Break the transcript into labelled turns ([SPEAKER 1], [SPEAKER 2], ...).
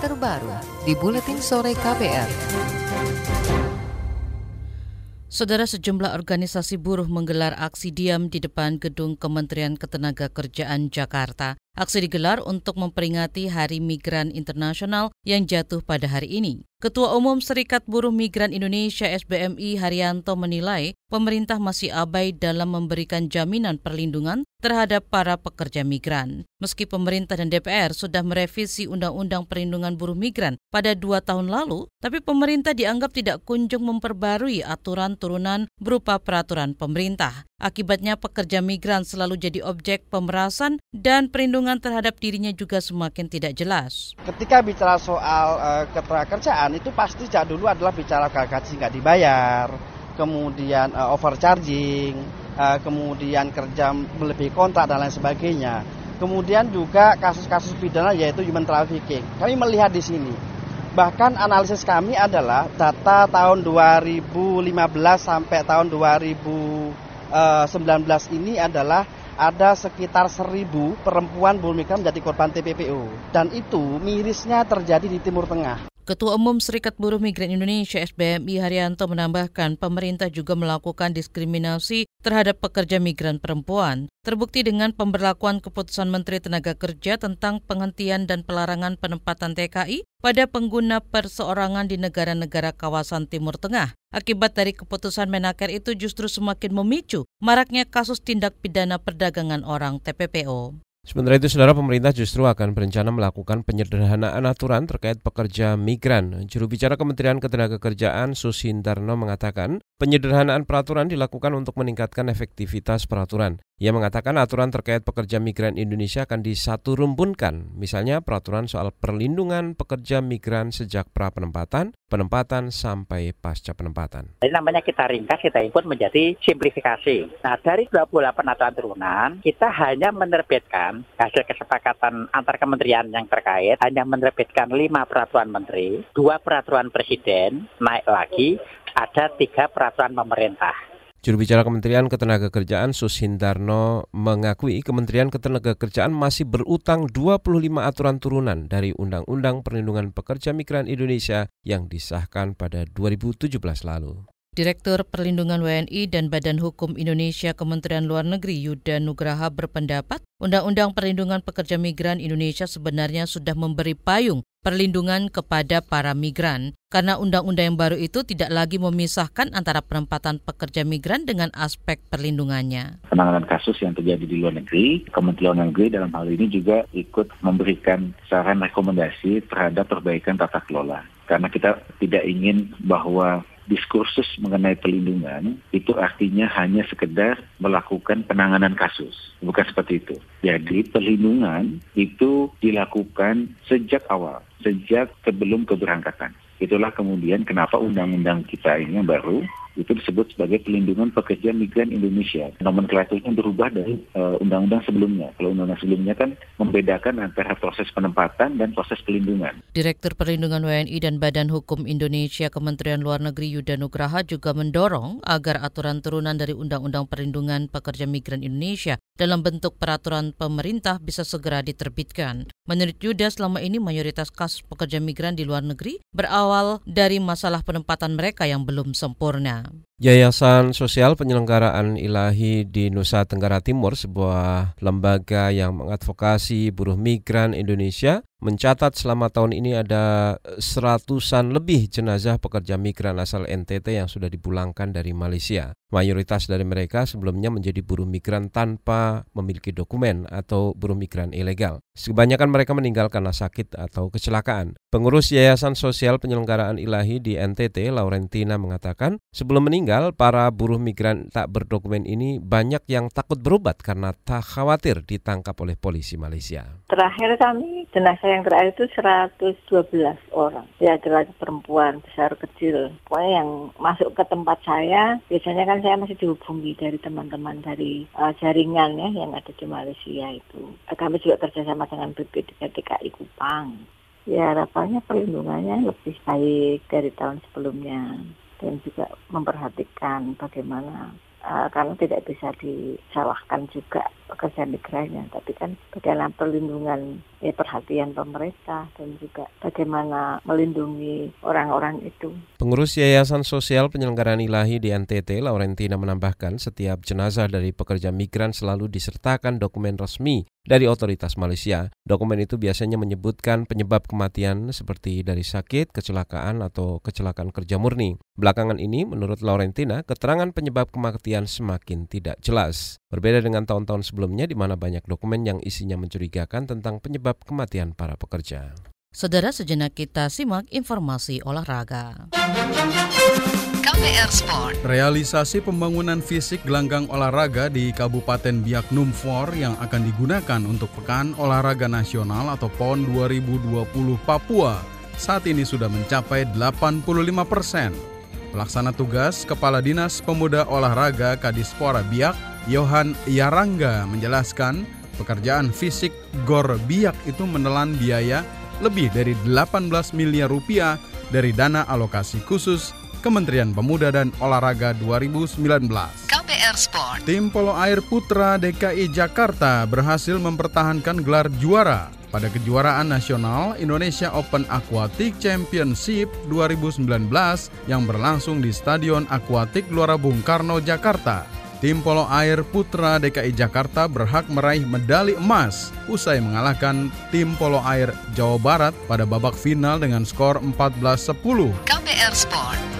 [SPEAKER 1] terbaru di Buletin Sore KPR.
[SPEAKER 2] Saudara sejumlah organisasi buruh menggelar aksi diam di depan gedung Kementerian Ketenagakerjaan Jakarta. Aksi digelar untuk memperingati Hari Migran Internasional yang jatuh pada hari ini. Ketua Umum Serikat Buruh Migran Indonesia SBMI Haryanto menilai pemerintah masih abai dalam memberikan jaminan perlindungan terhadap para pekerja migran. Meski pemerintah dan DPR sudah merevisi Undang-Undang Perlindungan Buruh Migran pada dua tahun lalu, tapi pemerintah dianggap tidak kunjung memperbarui aturan turunan berupa peraturan pemerintah. Akibatnya pekerja migran selalu jadi objek pemerasan dan perlindungan terhadap dirinya juga semakin tidak jelas.
[SPEAKER 3] Ketika bicara soal uh, ketenagakerjaan itu pasti dulu adalah bicara gaji nggak dibayar, kemudian uh, overcharging, uh, kemudian kerja melebihi kontrak dan lain sebagainya. Kemudian juga kasus-kasus pidana yaitu human trafficking. Kami melihat di sini Bahkan analisis kami adalah data tahun 2015 sampai tahun 2000 19 eh, ini adalah ada sekitar seribu perempuan buruh migran menjadi korban TPPO. Dan itu mirisnya terjadi di Timur Tengah.
[SPEAKER 2] Ketua Umum Serikat Buruh Migran Indonesia SBMI Haryanto menambahkan pemerintah juga melakukan diskriminasi terhadap pekerja migran perempuan. Terbukti dengan pemberlakuan keputusan Menteri Tenaga Kerja tentang penghentian dan pelarangan penempatan TKI pada pengguna perseorangan di negara-negara kawasan Timur Tengah. Akibat dari keputusan Menaker itu justru semakin memicu maraknya kasus tindak pidana perdagangan orang TPPO.
[SPEAKER 4] Sementara itu, saudara pemerintah justru akan berencana melakukan penyederhanaan aturan terkait pekerja migran. Juru bicara Kementerian Ketenagakerjaan Susindarno mengatakan, penyederhanaan peraturan dilakukan untuk meningkatkan efektivitas peraturan. Ia mengatakan aturan terkait pekerja migran Indonesia akan disatu rumbunkan, misalnya peraturan soal perlindungan pekerja migran sejak pra penempatan, penempatan sampai pasca penempatan.
[SPEAKER 5] Jadi namanya kita ringkas, kita input menjadi simplifikasi. Nah dari 28 aturan turunan, kita hanya menerbitkan hasil kesepakatan antar kementerian yang terkait, hanya menerbitkan 5 peraturan menteri, 2 peraturan presiden, naik lagi, ada tiga peraturan pemerintah.
[SPEAKER 4] Juru bicara Kementerian Ketenagakerjaan Susindarno mengakui Kementerian Ketenagakerjaan masih berutang 25 aturan turunan dari Undang-Undang Perlindungan Pekerja Migran Indonesia yang disahkan pada 2017 lalu.
[SPEAKER 2] Direktur Perlindungan WNI dan Badan Hukum Indonesia Kementerian Luar Negeri Yuda Nugraha berpendapat Undang-Undang Perlindungan Pekerja Migran Indonesia sebenarnya sudah memberi payung perlindungan kepada para migran karena undang-undang yang baru itu tidak lagi memisahkan antara penempatan pekerja migran dengan aspek perlindungannya.
[SPEAKER 6] Penanganan kasus yang terjadi di luar negeri, Kementerian Luar Negeri dalam hal ini juga ikut memberikan saran rekomendasi terhadap perbaikan tata kelola. Karena kita tidak ingin bahwa diskursus mengenai perlindungan itu artinya hanya sekedar melakukan penanganan kasus. Bukan seperti itu. Jadi perlindungan itu dilakukan sejak awal sejak sebelum keberangkatan. Itulah kemudian kenapa undang-undang kita ini yang baru itu disebut sebagai pelindungan pekerja migran Indonesia. Nomenklaturnya berubah dari undang eh, undang-undang sebelumnya. Kalau undang-undang sebelumnya kan membedakan antara proses penempatan dan proses pelindungan.
[SPEAKER 2] Direktur Perlindungan WNI dan Badan Hukum Indonesia Kementerian Luar Negeri Yuda Nugraha juga mendorong agar aturan turunan dari Undang-Undang Perlindungan Pekerja Migran Indonesia dalam bentuk peraturan pemerintah bisa segera diterbitkan. Menurut Yuda, selama ini mayoritas kasus pekerja migran di luar negeri berawal dari masalah penempatan mereka yang belum sempurna.
[SPEAKER 4] Yayasan Sosial Penyelenggaraan Ilahi di Nusa Tenggara Timur, sebuah lembaga yang mengadvokasi buruh migran Indonesia, mencatat selama tahun ini ada seratusan lebih jenazah pekerja migran asal NTT yang sudah dipulangkan dari Malaysia. Mayoritas dari mereka sebelumnya menjadi buruh migran tanpa memiliki dokumen atau buruh migran ilegal. Kebanyakan mereka meninggal karena sakit atau kecelakaan. Pengurus Yayasan Sosial Penyelenggaraan Ilahi di NTT, Laurentina, mengatakan sebelum meninggal, para buruh migran tak berdokumen ini banyak yang takut berobat karena tak khawatir ditangkap oleh polisi Malaysia.
[SPEAKER 7] Terakhir kami jenazah yang terakhir itu 112 orang. Ya, adalah perempuan, besar, kecil. Pokoknya yang masuk ke tempat saya, biasanya kan saya masih dihubungi dari teman-teman dari uh, jaringan ya yang ada di Malaysia itu. Kami juga kerjasama dengan BP DKI Kupang. Ya, harapannya perlindungannya lebih baik dari tahun sebelumnya dan juga memperhatikan bagaimana uh, karena tidak bisa disalahkan juga pekerja migrannya, tapi kan bagaimana perlindungan ya perhatian pemerintah dan juga bagaimana melindungi orang-orang itu.
[SPEAKER 4] Pengurus Yayasan Sosial Penyelenggaraan Ilahi di NTT, Laurentina menambahkan setiap jenazah dari pekerja migran selalu disertakan dokumen resmi dari otoritas Malaysia. Dokumen itu biasanya menyebutkan penyebab kematian seperti dari sakit, kecelakaan, atau kecelakaan kerja murni. Belakangan ini, menurut Laurentina, keterangan penyebab kematian semakin tidak jelas. Berbeda dengan tahun-tahun sebelumnya di mana banyak dokumen yang isinya mencurigakan tentang penyebab kematian para pekerja.
[SPEAKER 2] Saudara sejenak kita simak informasi olahraga.
[SPEAKER 1] KPR Sport.
[SPEAKER 8] Realisasi pembangunan fisik gelanggang olahraga di Kabupaten Biak Numfor yang akan digunakan untuk Pekan Olahraga Nasional atau PON 2020 Papua saat ini sudah mencapai 85 persen. Pelaksana tugas Kepala Dinas Pemuda Olahraga Kadispora Biak, Yohan Yarangga menjelaskan pekerjaan fisik GOR Biak itu menelan biaya lebih dari 18 miliar rupiah dari dana alokasi khusus Kementerian Pemuda dan Olahraga 2019.
[SPEAKER 1] KPR Sport.
[SPEAKER 8] Tim polo air putra DKI Jakarta berhasil mempertahankan gelar juara pada kejuaraan nasional Indonesia Open Aquatic Championship 2019 yang berlangsung di Stadion Aquatic Gelora Bung Karno, Jakarta. Tim polo air putra DKI Jakarta berhak meraih medali emas usai mengalahkan tim polo air Jawa Barat pada babak final dengan skor 14-10.
[SPEAKER 1] KPR Sport.